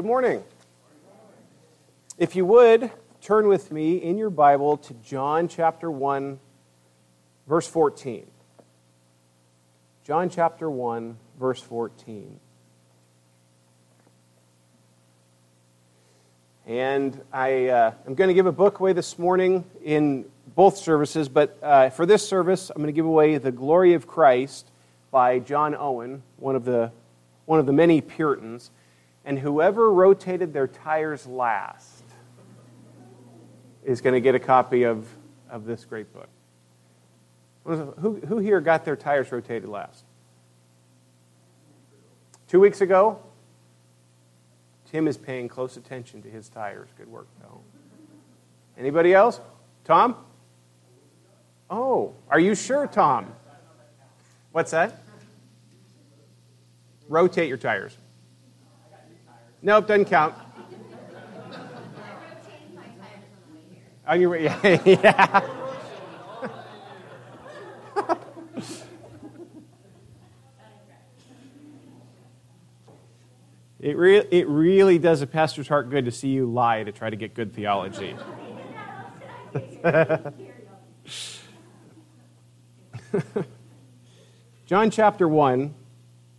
Good morning. If you would, turn with me in your Bible to John chapter 1, verse 14. John chapter 1, verse 14. And I, uh, I'm going to give a book away this morning in both services, but uh, for this service, I'm going to give away The Glory of Christ by John Owen, one of the, one of the many Puritans and whoever rotated their tires last is going to get a copy of, of this great book. Who, who here got their tires rotated last? Two weeks ago? Tim is paying close attention to his tires. Good work, though. Anybody else? Tom? Oh, are you sure, Tom? What's that? Rotate your tires. Nope, doesn't count. On your way, yeah. yeah. it, re- it really does a pastor's heart good to see you lie to try to get good theology. John chapter 1,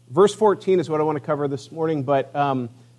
verse 14 is what I want to cover this morning, but um,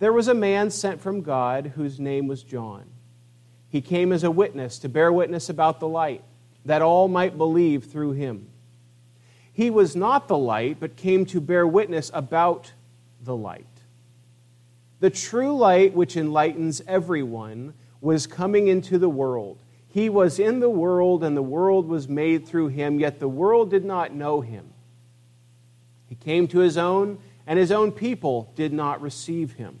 There was a man sent from God whose name was John. He came as a witness to bear witness about the light, that all might believe through him. He was not the light, but came to bear witness about the light. The true light, which enlightens everyone, was coming into the world. He was in the world, and the world was made through him, yet the world did not know him. He came to his own, and his own people did not receive him.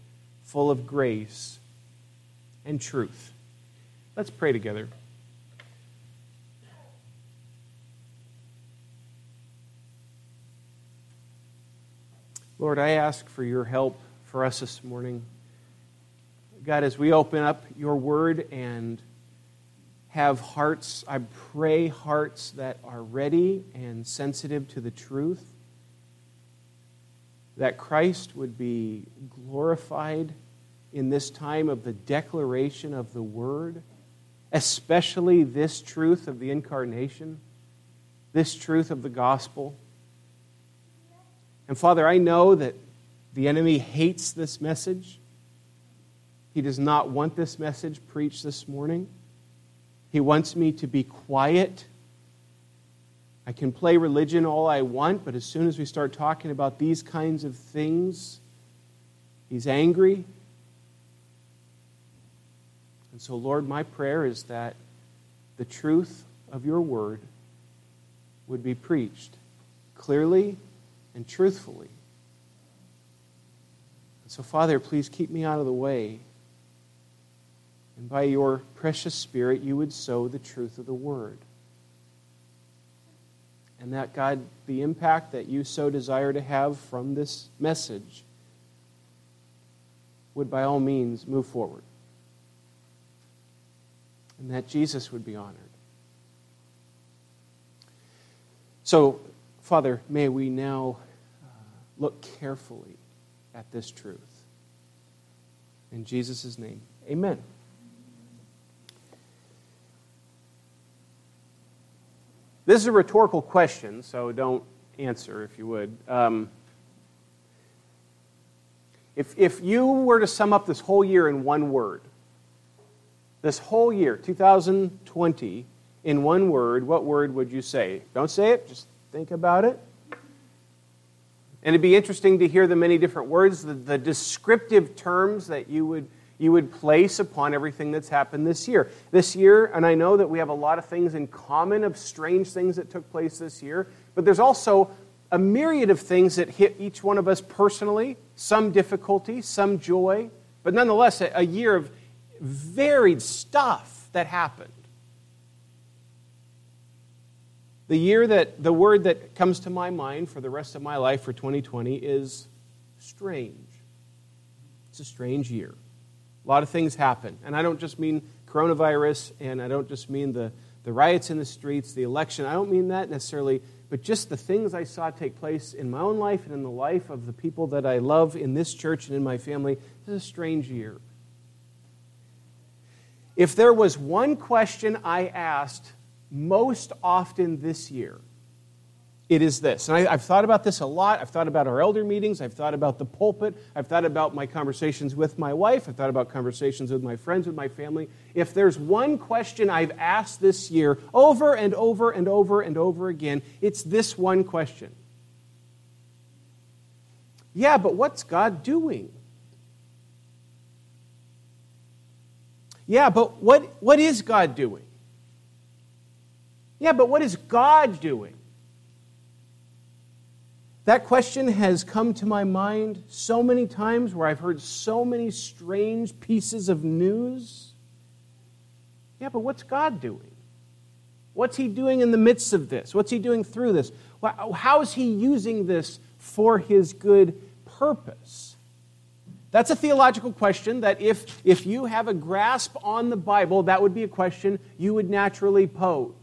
full of grace and truth. Let's pray together. Lord, I ask for your help for us this morning. God, as we open up your word and have hearts, I pray hearts that are ready and sensitive to the truth that Christ would be glorified in this time of the declaration of the Word, especially this truth of the incarnation, this truth of the gospel. And Father, I know that the enemy hates this message. He does not want this message preached this morning. He wants me to be quiet I can play religion all I want, but as soon as we start talking about these kinds of things, he's angry. And so, Lord, my prayer is that the truth of your word would be preached clearly and truthfully. And so, Father, please keep me out of the way. And by your precious Spirit, you would sow the truth of the word and that, God, the impact that you so desire to have from this message would by all means move forward. And that Jesus would be honored. So, Father, may we now uh, look carefully at this truth. In Jesus' name, amen. This is a rhetorical question, so don't answer if you would. Um, If, if you were to sum up this whole year in one word, this whole year, 2020, in one word, what word would you say? Don't say it, just think about it. And it'd be interesting to hear the many different words, the, the descriptive terms that you would, you would place upon everything that's happened this year. This year, and I know that we have a lot of things in common of strange things that took place this year, but there's also a myriad of things that hit each one of us personally, some difficulty, some joy, but nonetheless, a, a year of varied stuff that happened. The year that the word that comes to my mind for the rest of my life for 2020 is strange. It's a strange year. A lot of things happen. And I don't just mean coronavirus, and I don't just mean the, the riots in the streets, the election. I don't mean that necessarily, but just the things I saw take place in my own life and in the life of the people that I love in this church and in my family. This is a strange year. If there was one question I asked most often this year, it is this. And I, have thought about this a lot. I've thought about our elder meetings. I've thought about the pulpit. I've thought about my conversations with my wife. I've thought about conversations with my friends, with my family. If there's one question I've asked this year over and over and over and over again, it's this one question. Yeah, but what's God doing? Yeah, but what, what is God doing? Yeah, but what is God doing? That question has come to my mind so many times where I've heard so many strange pieces of news. Yeah, but what's God doing? What's He doing in the midst of this? What's He doing through this? How is He using this for His good purpose? That's a theological question that if, if you have a grasp on the Bible, that would be a question you would naturally pose.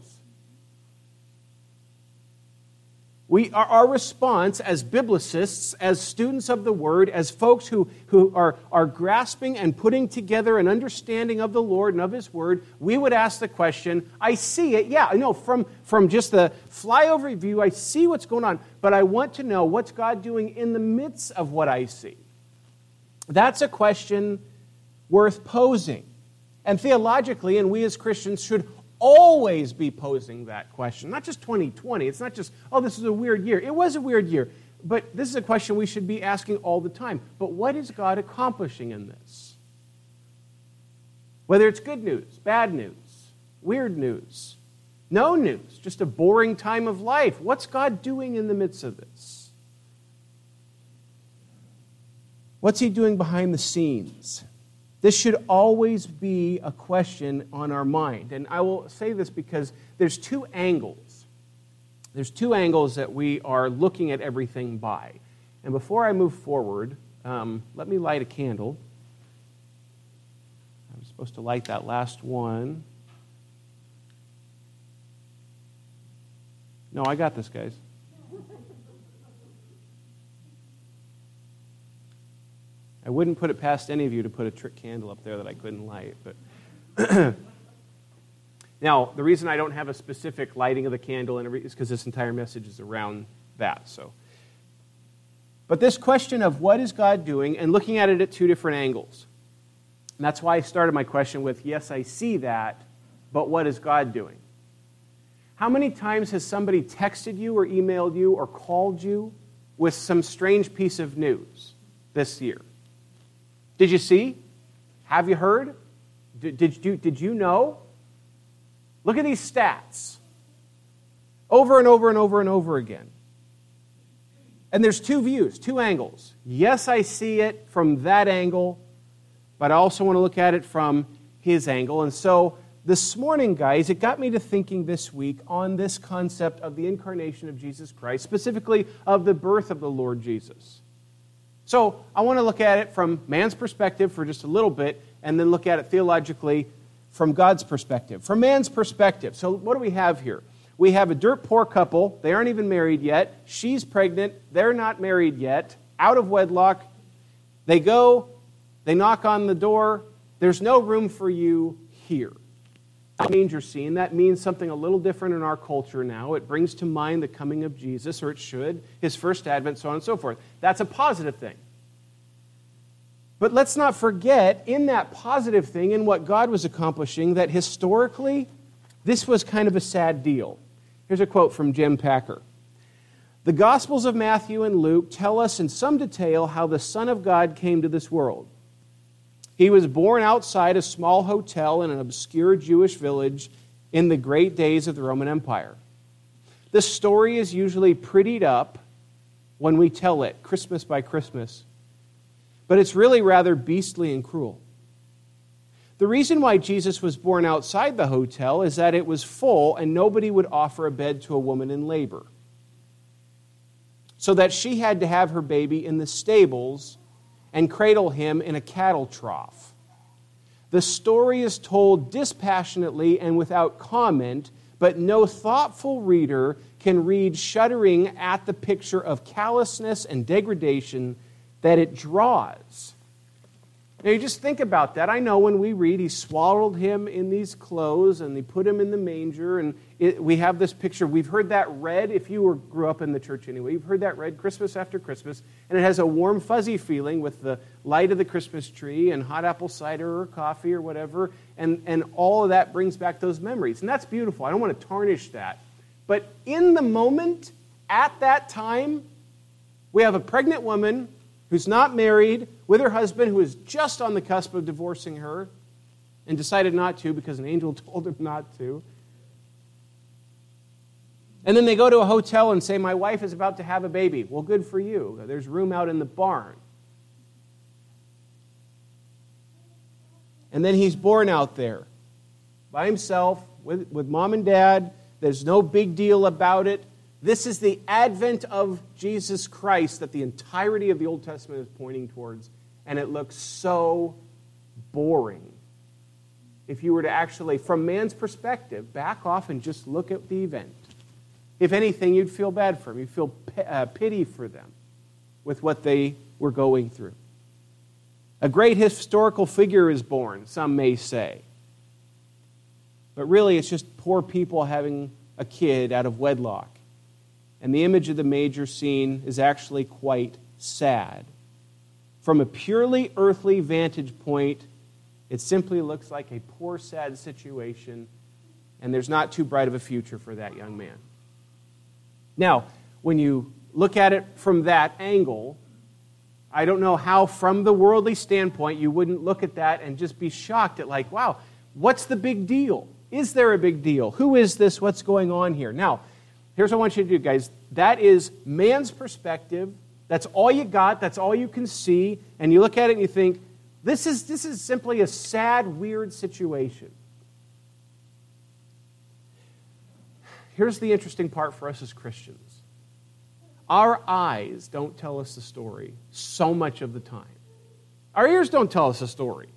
We, our, our response as biblicists, as students of the Word, as folks who, who are, are grasping and putting together an understanding of the Lord and of His Word, we would ask the question I see it, yeah, I know from, from just the flyover view, I see what's going on, but I want to know what's God doing in the midst of what I see. That's a question worth posing. And theologically, and we as Christians should always be posing that question. Not just 2020. It's not just, oh, this is a weird year. It was a weird year. But this is a question we should be asking all the time. But what is God accomplishing in this? Whether it's good news, bad news, weird news, no news, just a boring time of life. What's God doing in the midst of this? What's He doing behind the scenes? This should always be a question on our mind. And I will say this because there's two angles. There's two angles that we are looking at everything by. And before I move forward, um, let me light a candle. I'm supposed to light that last one. No, I got this, guys. I wouldn't put it past any of you to put a trick candle up there that I couldn't light. But now, the reason I don't have a specific lighting of the candle is because this entire message is around that. So, but this question of what is God doing, and looking at it at two different angles. And that's why I started my question with, yes, I see that, but what is God doing? How many times has somebody texted you or emailed you or called you with some strange piece of news this year? Did you see? Have you heard? Did, did, you, did you know? Look at these stats over and over and over and over again. And there's two views, two angles. Yes, I see it from that angle, but I also want to look at it from his angle. And so this morning, guys, it got me to thinking this week on this concept of the incarnation of Jesus Christ, specifically of the birth of the Lord Jesus. So I want to look at it from man's perspective for just a little bit, and then look at it theologically from God's perspective. From man's perspective. So what do we have here? We have a dirt poor couple. They aren't even married yet. She's pregnant. They're not married yet. Out of wedlock. They go, they knock on the door. There's no room for you here manger scene, that means something a little different in our culture now. It brings to mind the coming of Jesus, or it should, his first advent, so on and so forth. That's a positive thing. But let's not forget, in that positive thing, in what God was accomplishing, that historically, this was kind of a sad deal. Here's a quote from J.I. Packer The Gospels of Matthew and Luke tell us in some detail how the Son of God came to this world. He was born outside a small hotel in an obscure Jewish village in the great days of the Roman Empire. The story is usually prettied up when we tell it, Christmas by Christmas but it's really rather beastly and cruel. The reason why Jesus was born outside the hotel is that it was full and nobody would offer a bed to a woman in labor. So that she had to have her baby in the stables and cradle him in a cattle trough. The story is told dispassionately and without comment, but no thoughtful reader can read shuddering at the picture of callousness and degradation that it draws. Now, you just think about that. I know when we read, he swallowed him in these clothes and they put him in the manger. And it, we have this picture. We've heard that read, if you were, grew up in the church anyway, you've heard that read Christmas after Christmas. And it has a warm, fuzzy feeling with the light of the Christmas tree and hot apple cider or coffee or whatever. And, and all of that brings back those memories. And that's beautiful. I don't want to tarnish that. But in the moment, at that time, we have a pregnant woman who's not married, with her husband who is just on the cusp of divorcing her and decided not to because an angel told him not to. And then they go to a hotel and say, My wife is about to have a baby. Well, good for you. There's room out in the barn. And then he's born out there by himself with, with mom and dad. There's no big deal about it. This is the advent of Jesus Christ that the entirety of the Old Testament is pointing towards, and it looks so boring. If you were to actually, from man's perspective, back off and just look at the event. If anything, you'd feel bad for them. You'd feel uh, pity for them with what they were going through. A great historical figure is born, some may say. But really, it's just poor people having a kid out of wedlock. And the image of the major scene is actually quite sad. From a purely earthly vantage point, it simply looks like a poor, sad situation, and there's not too bright of a future for that young man. Now, when you look at it from that angle, I don't know how, from the worldly standpoint, you wouldn't look at that and just be shocked at, like, wow, what's the big deal? Is there a big deal? Who is this? What's going on here? Now, Here's what I want you to do, guys. That is man's perspective. That's all you got. That's all you can see. And you look at it and you think, this is, this is simply a sad, weird situation. Here's the interesting part for us as Christians our eyes don't tell us the story so much of the time, our ears don't tell us the story.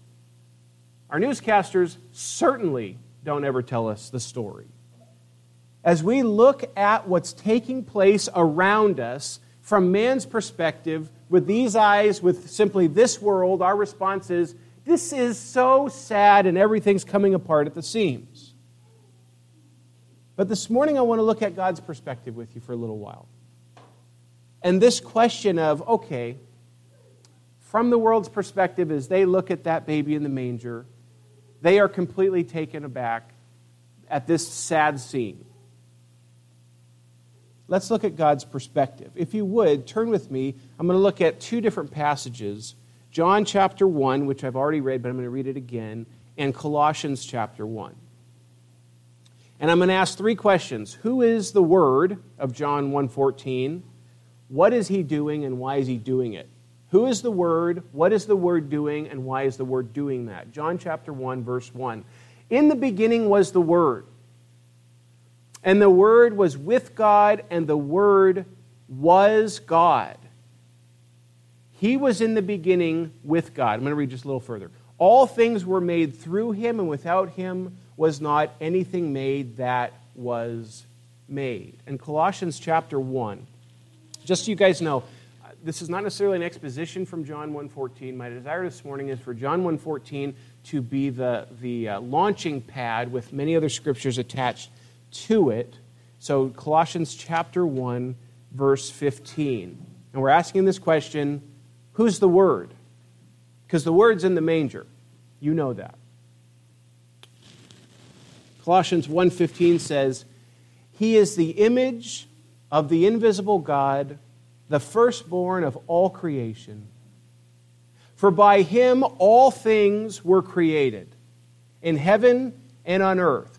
Our newscasters certainly don't ever tell us the story as we look at what's taking place around us from man's perspective, with these eyes, with simply this world, our response is, This is so sad and everything's coming apart at the seams. But this morning, I want to look at God's perspective with you for a little while. And this question of, okay, from the world's perspective, as they look at that baby in the manger, they are completely taken aback at this sad scene. Let's look at God's perspective. If you would, turn with me. I'm going to look at two different passages John chapter 1, which I've already read, but I'm going to read it again, and Colossians chapter 1. And I'm going to ask three questions. Who is the word of John 1:14? What is he doing and why is he doing it? Who is the word? What is the word doing and why is the word doing that? John chapter 1 verse 1. In the beginning was the word and the Word was with God, and the Word was God. He was in the beginning with God. I'm going to read just a little further. All things were made through him, and without him was not anything made that was made. In Colossians chapter 1, just so you guys know, this is not necessarily an exposition from John 1.14. My desire this morning is for John 1.14 to be the, the uh, launching pad with many other scriptures attached to it. So, Colossians chapter 1, verse 15. And we're asking this question who's the Word? Because the word's in the manger. You know that. Colossians 1:15 says, "He is the image of the invisible God, the firstborn of all creation. For by him all things were created, in heaven and on earth,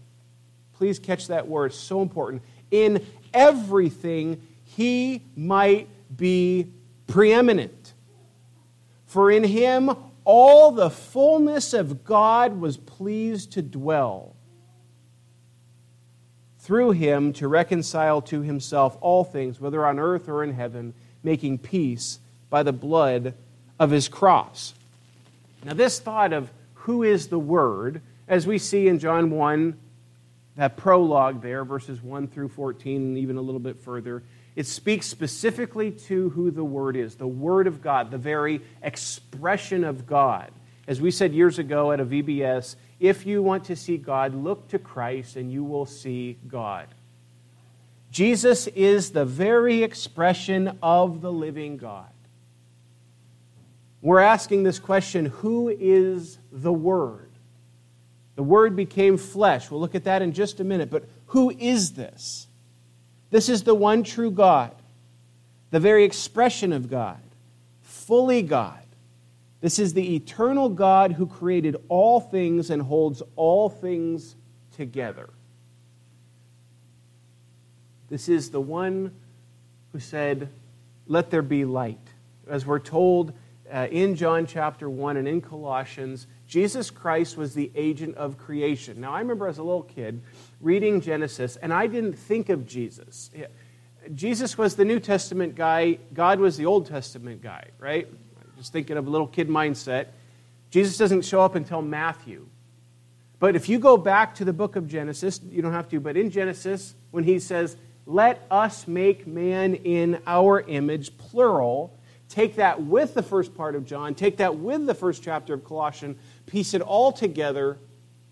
please catch that word, so important, in everything he might be preeminent. For in him all the fullness of God was pleased to dwell through him to reconcile to himself all things, whether on earth or in heaven, making peace by the blood of his cross. Now, this thought of who is the Word, as we see in John 1, that prologue there, verses 1 through 14, and even a little bit further, it speaks specifically to who the Word is the Word of God, the very expression of God. As we said years ago at a VBS, if you want to see God, look to Christ and you will see God. Jesus is the very expression of the living God. We're asking this question who is the Word? The Word became flesh. We'll look at that in just a minute. But who is this? This is the one true God, the very expression of God, fully God. This is the eternal God who created all things and holds all things together. This is the one who said, Let there be light. As we're told uh, in John chapter 1 and in Colossians, Jesus Christ was the agent of creation. Now, I remember as a little kid reading Genesis, and I didn't think of Jesus. Jesus was the New Testament guy, God was the Old Testament guy, right? Just thinking of a little kid mindset. Jesus doesn't show up until Matthew. But if you go back to the book of Genesis, you don't have to, but in Genesis, when he says, Let us make man in our image, plural, take that with the first part of John, take that with the first chapter of Colossians, piece it all together.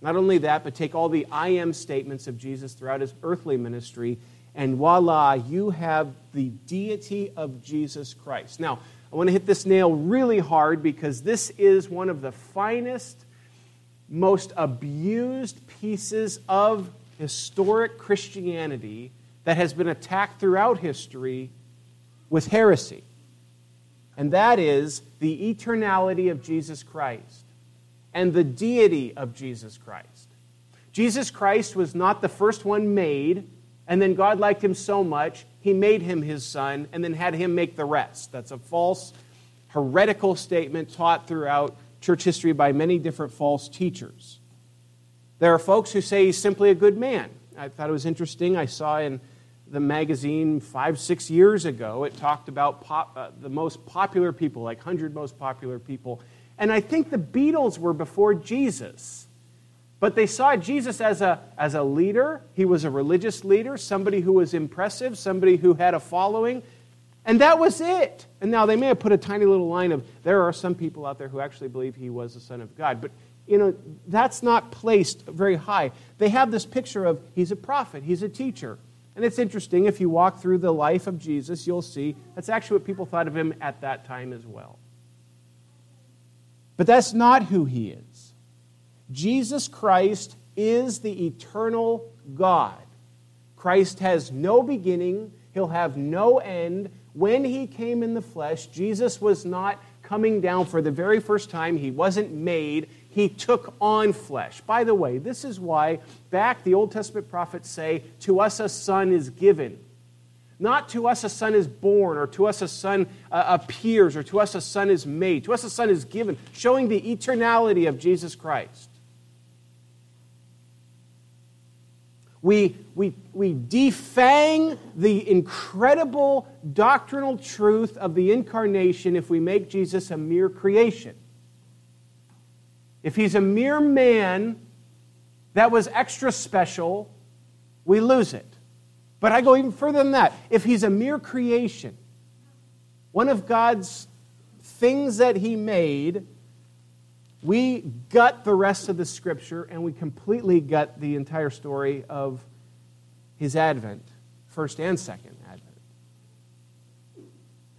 Not only that, but take all the I am statements of Jesus throughout his earthly ministry, and voila, you have the deity of Jesus Christ. Now, I want to hit this nail really hard because this is one of the finest, most abused pieces of historic Christianity that has been attacked throughout history with heresy. And that is the eternality of Jesus Christ and the deity of Jesus Christ. Jesus Christ was not the first one made, and then God liked him so much he made him his son and then had him make the rest. That's a false, heretical statement taught throughout church history by many different false teachers. There are folks who say he's simply a good man. I thought it was interesting. I saw in the magazine five, six years ago, it talked about pop, uh, the most popular people, like 100 most popular people. And I think the Beatles were before Jesus. But they saw Jesus as a, as a leader. He was a religious leader, somebody who was impressive, somebody who had a following. And that was it. And now they may have put a tiny little line of, there are some people out there who actually believe he was the Son of God. But, you know, that's not placed very high. They have this picture of he's a prophet, he's a teacher. And it's interesting, if you walk through the life of Jesus, you'll see that's actually what people thought of him at that time as well. But that's not who he is. Jesus Christ is the eternal God. Christ has no beginning, he'll have no end. When he came in the flesh, Jesus was not coming down for the very first time, he wasn't made. He took on flesh. By the way, this is why back the Old Testament prophets say, To us a son is given. Not to us a son is born, or to us a son uh, appears, or to us a son is made. To us a son is given, showing the eternality of Jesus Christ. We, we, we defang the incredible doctrinal truth of the incarnation if we make Jesus a mere creation. If he's a mere man that was extra special, we lose it. But I go even further than that. If he's a mere creation, one of God's things that he made, we gut the rest of the scripture and we completely gut the entire story of his advent, first and second.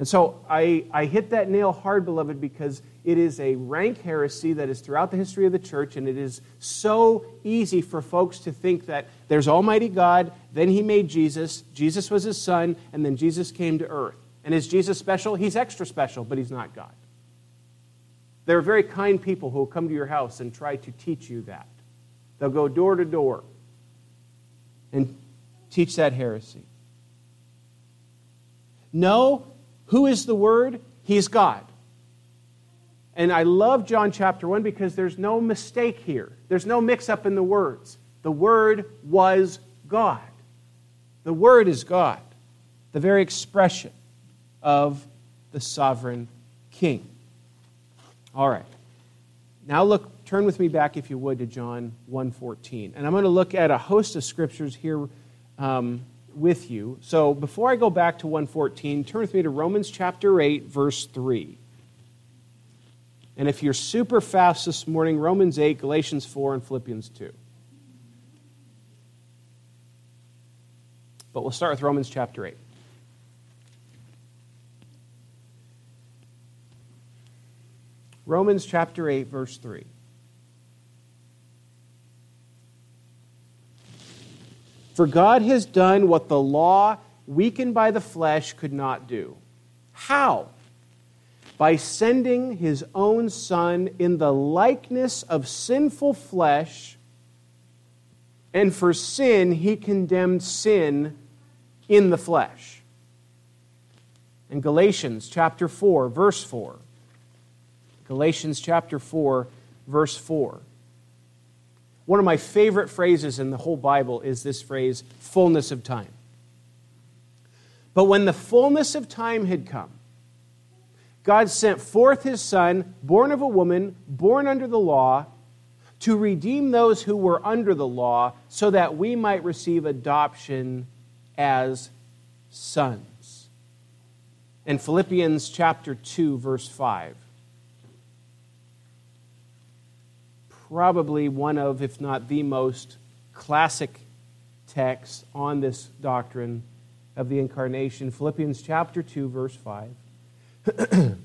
And so I, I hit that nail hard, beloved, because it is a rank heresy that is throughout the history of the church, and it is so easy for folks to think that there's Almighty God, then He made Jesus, Jesus was His Son, and then Jesus came to earth. And is Jesus special? He's extra special, but He's not God. There are very kind people who will come to your house and try to teach you that. They'll go door to door and teach that heresy. No, who is the Word? He's God. And I love John chapter 1 because there's no mistake here. There's no mix up in the words. The Word was God. The Word is God, the very expression of the sovereign King. All right. Now look, turn with me back, if you would, to John 1.14. And I'm going to look at a host of scriptures here um, with you. So before I go back to 114, turn with me to Romans chapter 8, verse 3. And if you're super fast this morning, Romans 8, Galatians 4, and Philippians 2. But we'll start with Romans chapter 8. Romans chapter 8, verse 3. For God has done what the law, weakened by the flesh, could not do. How? By sending his own Son in the likeness of sinful flesh, and for sin, he condemned sin in the flesh. In Galatians chapter 4, verse 4. Galatians chapter 4, verse 4. One of my favorite phrases in the whole Bible is this phrase, fullness of time. But when the fullness of time had come, God sent forth his Son, born of a woman, born under the law, to redeem those who were under the law, so that we might receive adoption as sons. In Philippians chapter 2, verse 5. Probably one of, if not the most classic texts on this doctrine of the incarnation. Philippians chapter 2, verse 5.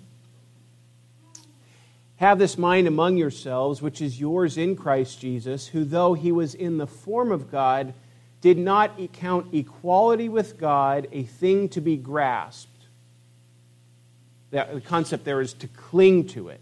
Have this mind among yourselves, which is yours in Christ Jesus, who, though he was in the form of God, did not count equality with God a thing to be grasped. The concept there is to cling to it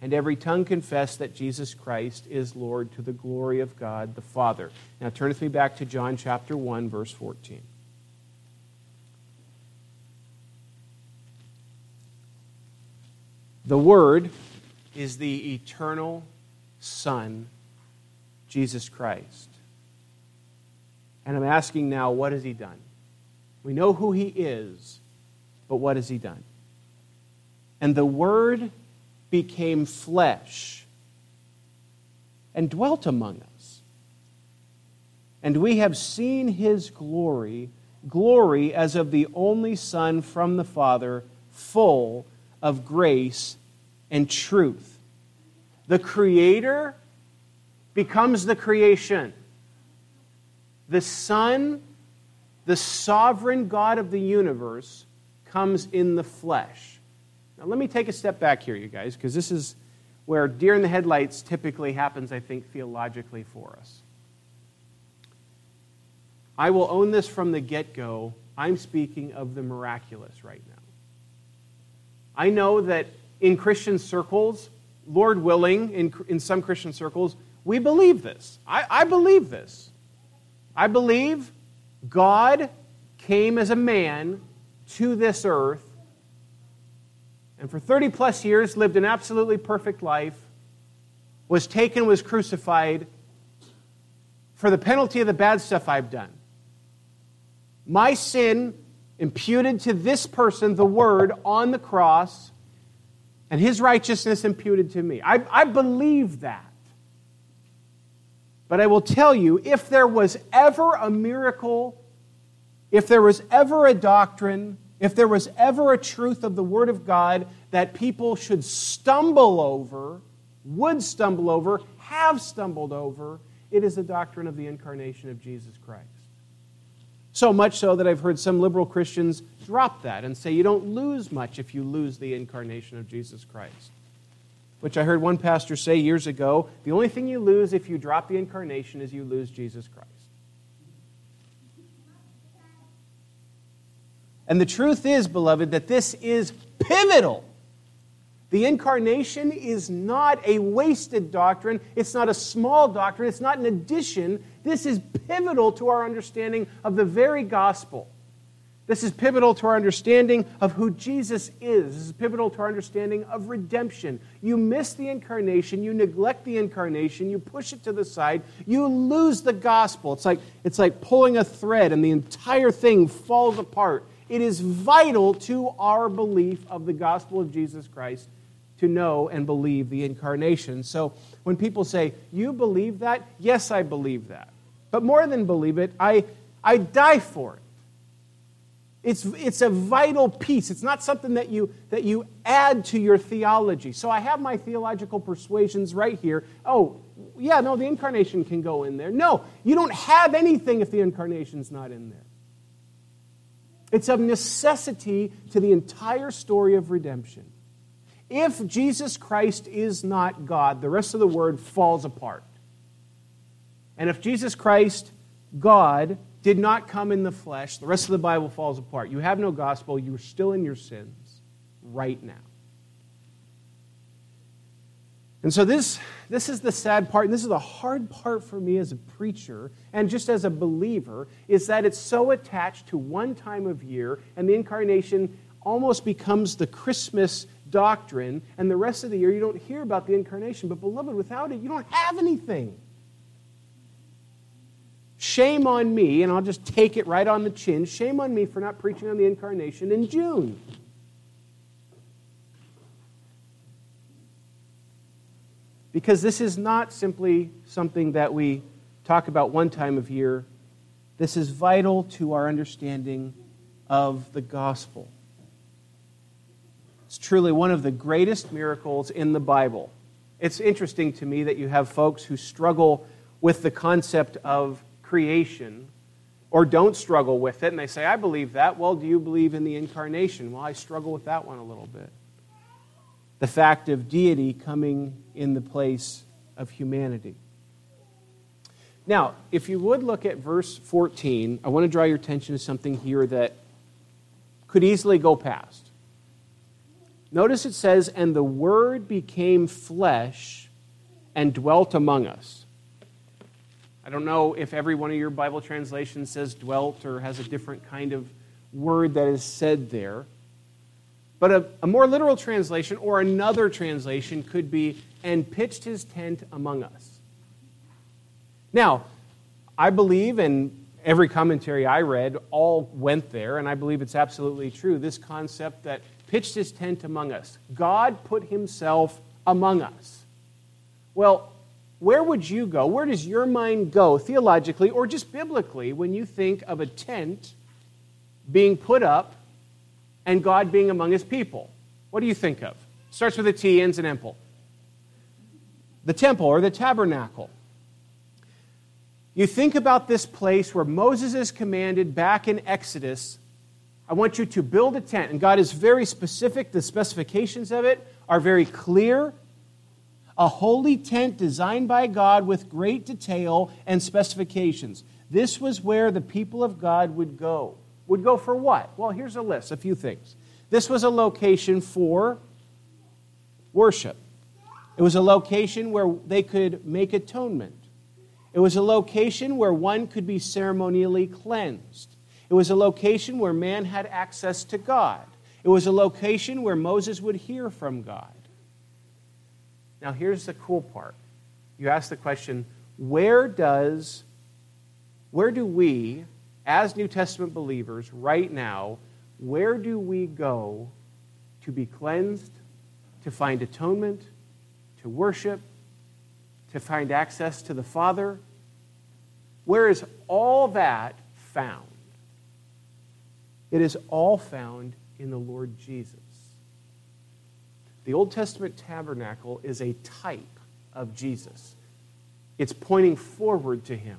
and every tongue confess that Jesus Christ is Lord to the glory of God the Father. Now turn with me back to John chapter 1, verse 14. The Word is the eternal Son, Jesus Christ. And I'm asking now, what has He done? We know who He is, but what has He done? And the Word became flesh and dwelt among us. And we have seen his glory, glory as of the only Son from the Father, full of grace and truth. The Creator becomes the creation. The Son, the sovereign God of the universe, comes in the flesh. Now, let me take a step back here, you guys, because this is where deer in the headlights typically happens, I think, theologically for us. I will own this from the get go. I'm speaking of the miraculous right now. I know that in Christian circles, Lord willing, in, in some Christian circles, we believe this. I, I believe this. I believe God came as a man to this earth and for 30 plus years lived an absolutely perfect life, was taken, was crucified for the penalty of the bad stuff I've done. My sin imputed to this person the word on the cross, and his righteousness imputed to me. I, I believe that. But I will tell you if there was ever a miracle, if there was ever a doctrine, if there was ever a truth of the Word of God that people should stumble over, would stumble over, have stumbled over, it is the doctrine of the incarnation of Jesus Christ. So much so that I've heard some liberal Christians drop that and say you don't lose much if you lose the incarnation of Jesus Christ which I heard one pastor say years ago the only thing you lose if you drop the incarnation is you lose Jesus Christ. And the truth is, beloved, that this is pivotal. The incarnation is not a wasted doctrine. It's not a small doctrine. It's not an addition. This is pivotal to our understanding of the very gospel. This is pivotal to our understanding of who Jesus is. This is pivotal to our understanding of redemption. You miss the incarnation, you neglect the incarnation, you push it to the side, you lose the gospel. It's like, it's like pulling a thread and the entire thing falls apart. It is vital to our belief of the gospel of Jesus Christ to know and believe the incarnation. So when people say, You believe that? Yes, I believe that. But more than believe it, I, I die for it. It's, it's a vital piece. It's not something that you, that you add to your theology. So I have my theological persuasions right here. Oh, yeah, no, the incarnation can go in there. No, you don't have anything if the incarnation's not in there. It's of necessity to the entire story of redemption. If Jesus Christ is not God, the rest of the word falls apart. And if Jesus Christ, God, did not come in the flesh, the rest of the Bible falls apart. You have no gospel, you're still in your sins right now. And so this, this is the sad part, and this is the hard part for me as a preacher and just as a believer, is that it's so attached to one time of year, and the incarnation almost becomes the Christmas doctrine, and the rest of the year you don't hear about the incarnation. But beloved, without it, you don't have anything. Shame on me, and I'll just take it right on the chin. Shame on me for not preaching on the incarnation in June. Because this is not simply something that we talk about one time of year. This is vital to our understanding of the gospel. It's truly one of the greatest miracles in the Bible. It's interesting to me that you have folks who struggle with the concept of creation or don't struggle with it and they say, I believe that. Well, do you believe in the incarnation? Well, I struggle with that one a little bit. The fact of deity coming in the place of humanity. Now, if you would look at verse 14, I want to draw your attention to something here that could easily go past. Notice it says, And the Word became flesh and dwelt among us. I don't know if every one of your Bible translations says dwelt or has a different kind of word that is said there. But a, a, more literal translation or another translation could be, and pitched his tent among us. Now, I believe, and every commentary I read all went there, and I believe it's absolutely true this concept that pitched his tent among us. God put himself among us. Well, where would you go? Where does your mind go theologically or just biblically when you think of a tent being put up and God being among his people? What do you think of? Starts with a T, ends in emple. The temple or the tabernacle. You think about this place where Moses is commanded back in Exodus, I want you to build a tent. And God is very specific. The specifications of it are very clear a holy tent designed by God with great detail and specifications. This was where the people of God would go. Would go for what? Well, here's a list, a few things. This was a location for worship. It was a location where they could make atonement. It was a location where one could be ceremonially cleansed. It was a location where man had access to God. It was a location where Moses would hear from God. Now, here's the cool part. You ask the question where does, where do we, as New Testament believers, right now, where do we go to be cleansed, to find atonement, to worship, to find access to the Father? Where is all that found? It is all found in the Lord Jesus. The Old Testament tabernacle is a type of Jesus, it's pointing forward to him.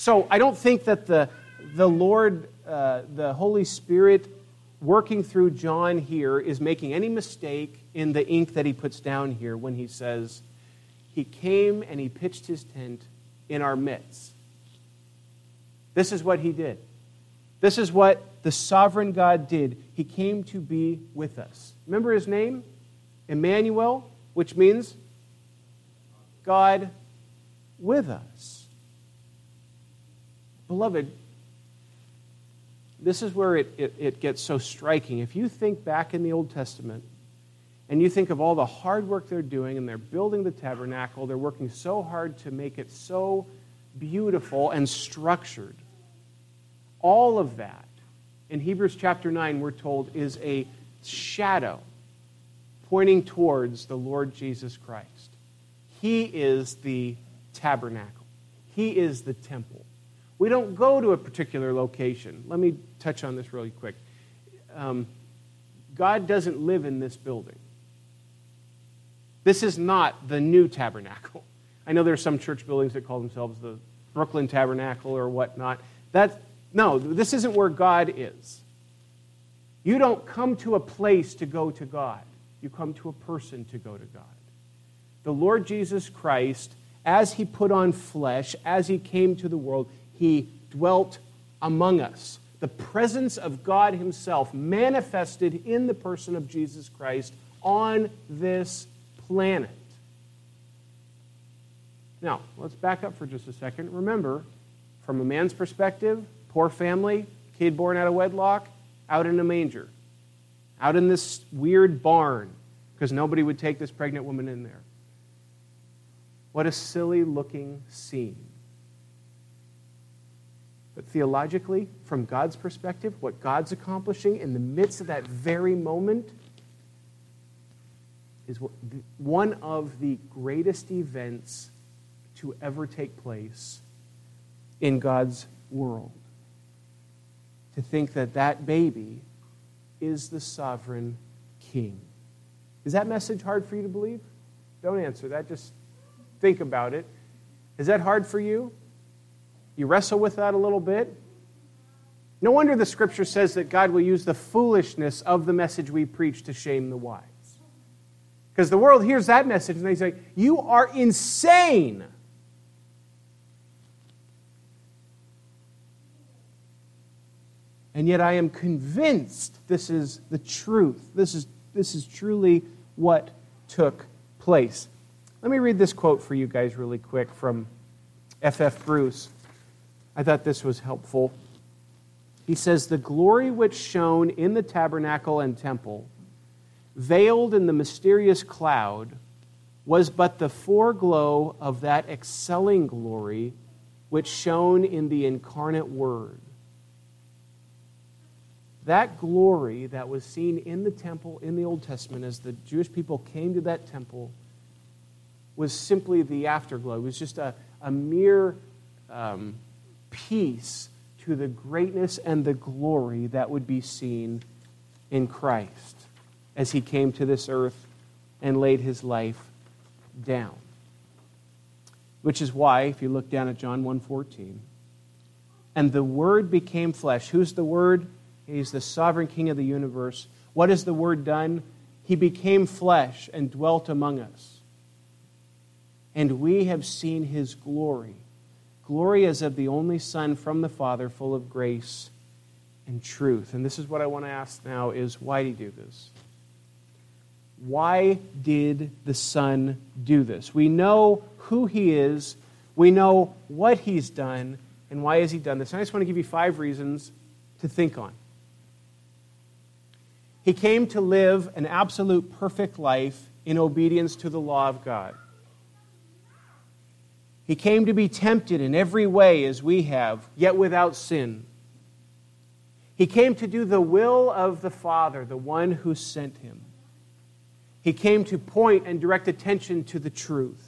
So I don't think that the, the Lord, uh, the Holy Spirit, working through John here is making any mistake in the ink that he puts down here when he says, He came and he pitched his tent in our midst. This is what he did. This is what the sovereign God did. He came to be with us. Remember his name? Emmanuel, which means God with us. Beloved, this is where it, it, it, gets so striking. If you think back in the Old Testament and you think of all the hard work they're doing and they're building the tabernacle, they're working so hard to make it so beautiful and structured. All of that in Hebrews chapter 9, we're told, is a shadow pointing towards the Lord Jesus Christ. He is the tabernacle, He is the temple. We don't go to a particular location. Let me touch on this really quick. Um, God doesn't live in this building. This is not the new tabernacle. I know there are some church buildings that call themselves the Brooklyn Tabernacle or whatnot. That, no, this isn't where God is. You don't come to a place to go to God, you come to a person to go to God. The Lord Jesus Christ, as he put on flesh, as he came to the world, he dwelt among us. The presence of God himself manifested in the person of Jesus Christ on this planet. Now, let's back up for just a second. Remember, from a man's perspective, Poor family, kid born out of wedlock, out in a manger, out in this weird barn, because nobody would take this pregnant woman in there. What a silly looking scene. But theologically, from God's perspective, what God's accomplishing in the midst of that very moment is one of the greatest events to ever take place in God's world to think that that baby is the sovereign king. Is that message hard for you to believe? Don't answer that. Just think about it. Is that hard for you? You wrestle with that a little bit? No wonder the scripture says that God will use the foolishness of the message we preach to shame the wise. Because the world hears that message and they say, You are insane. And yet I am convinced this is the truth. This is, this is truly what took place. Let me read this quote for you guys really quick from F.F. F. Bruce. I thought this was helpful. He says, The glory which shone in the tabernacle and temple, veiled in the mysterious cloud, was but the foreglow of that excelling glory which shone in the incarnate Word that glory that was seen in the temple in the Old Testament as the Jewish people came to that temple was simply the afterglow. It was just a, a mere um, piece to the greatness and the glory that would be seen in Christ as he came to this earth and laid his life down. Which is why, if you look down at John 1.14, and the Word became flesh. Who's the Word? He's the sovereign king of the universe. What has the Word done? He became flesh and dwelt among us. And we have seen his glory. Glory as of the only Son from the Father, full of grace and truth. And this is what I want to ask now is why did he do this? why did the Son do this? We know who he is, we know what he's done, and why has he done this? And I just want to give you five reasons to think on. He came to live an absolute perfect life in obedience to the law of God. He came to be tempted in every way as we have, yet without sin. He came to do the will of the Father, the one who sent him. He came to point and direct attention to the truth.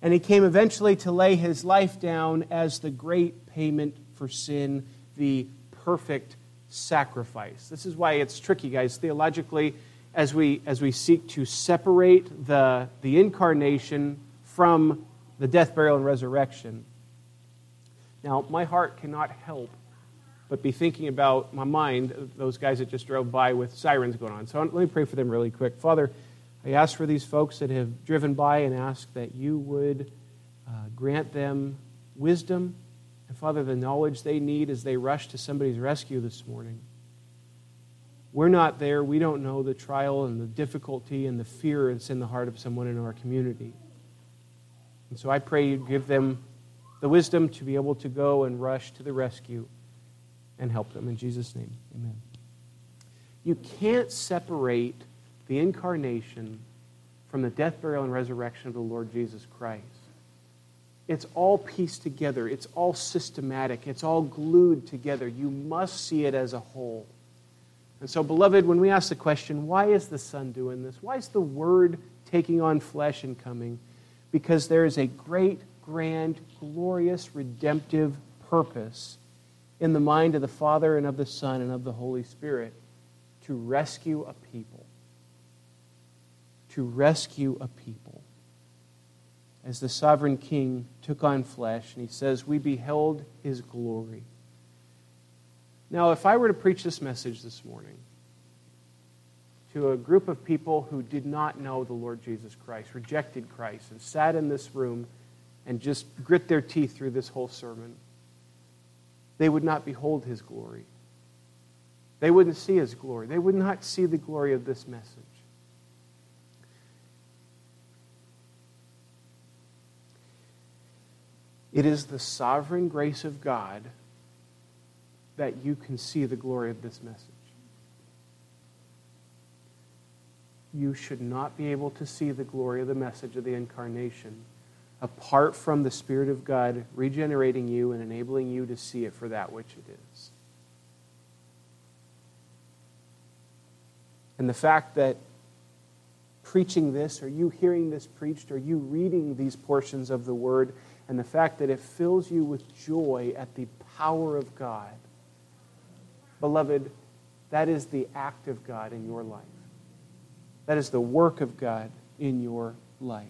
And he came eventually to lay his life down as the great payment for sin, the perfect sacrifice. This is why it's tricky, guys, theologically, as we, as we seek to separate the, the incarnation from the death, burial, and resurrection. Now, my heart cannot help but be thinking about my mind, those guys that just drove by with sirens going on. So let me pray for them really quick. Father, I ask for these folks that have driven by and ask that you would uh, grant them wisdom and, Father, the knowledge they need as they rush to somebody's rescue this morning. We're not there. We don't know the trial and the difficulty and the fear that's in the heart of someone in our community. And so I pray you give them the wisdom to be able to go and rush to the rescue and help them. In Jesus' name, amen. You can't separate the incarnation from the death, burial, and resurrection of the Lord Jesus Christ. It's all pieced together, it's all systematic, it's all glued together. You must see it as a whole. And so, beloved, when we ask the question, why is the Son doing this? Why is the Word taking on flesh and coming? Because there is a great, grand, glorious, redemptive purpose in the mind of the Father and of the Son and of the Holy Spirit to rescue a people. To rescue a people. As the sovereign king took on flesh, and he says, We beheld his glory. Now, if I were to preach this message this morning to a group of people who did not know the Lord Jesus Christ, rejected Christ, and sat in this room and just grit their teeth through this whole sermon, they would not behold his glory. They wouldn't see his glory. They would not see the glory of this message. It is the sovereign grace of God that you can see the glory of this message. You should not be able to see the glory of the message of the incarnation apart from the Spirit of God regenerating you and enabling you to see it for that which it is. And the fact that preaching this, or you hearing this preached, or you reading these portions of the Word, and the fact that it fills you with joy at the power of God, beloved, that is the act of God in your life. That is the work of God in your life.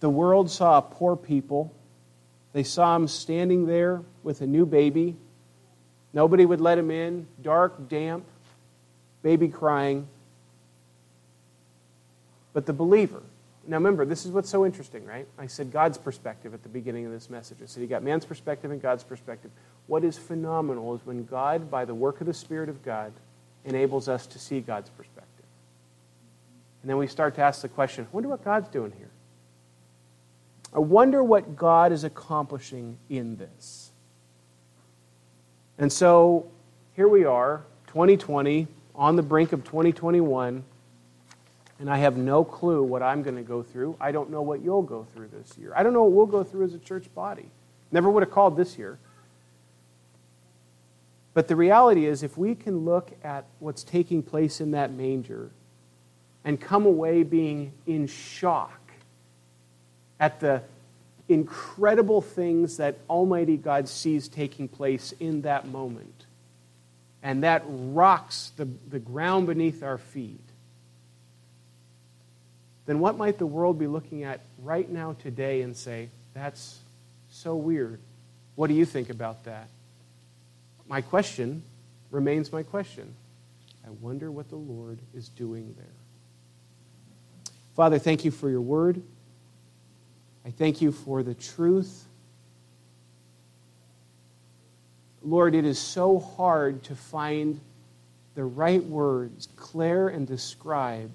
The world saw poor people. They saw him standing there with a new baby. Nobody would let him in. Dark, damp, baby crying. But the believer, now remember, this is what's so interesting, right? I said God's perspective at the beginning of this message. I said you got man's perspective and God's perspective. What is phenomenal is when God, by the work of the Spirit of God, enables us to see God's perspective. And then we start to ask the question, I wonder what God's doing here. I wonder what God is accomplishing in this. And so here we are, 2020, on the brink of 2021, and I have no clue what I'm going to go through. I don't know what you'll go through this year. I don't know what we'll go through as a church body. Never would have called this year. But the reality is, if we can look at what's taking place in that manger and come away being in shock at the incredible things that Almighty God sees taking place in that moment. And that rocks the, the ground beneath our feet. Then what might the world be looking at right now today and say, that's so weird? What do you think about that? My question remains my question. I wonder what the Lord is doing there. Father, thank you for your word. I thank you for the truth. Lord, it is so hard to find the right words clear and describe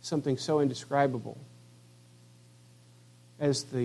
something so indescribable as the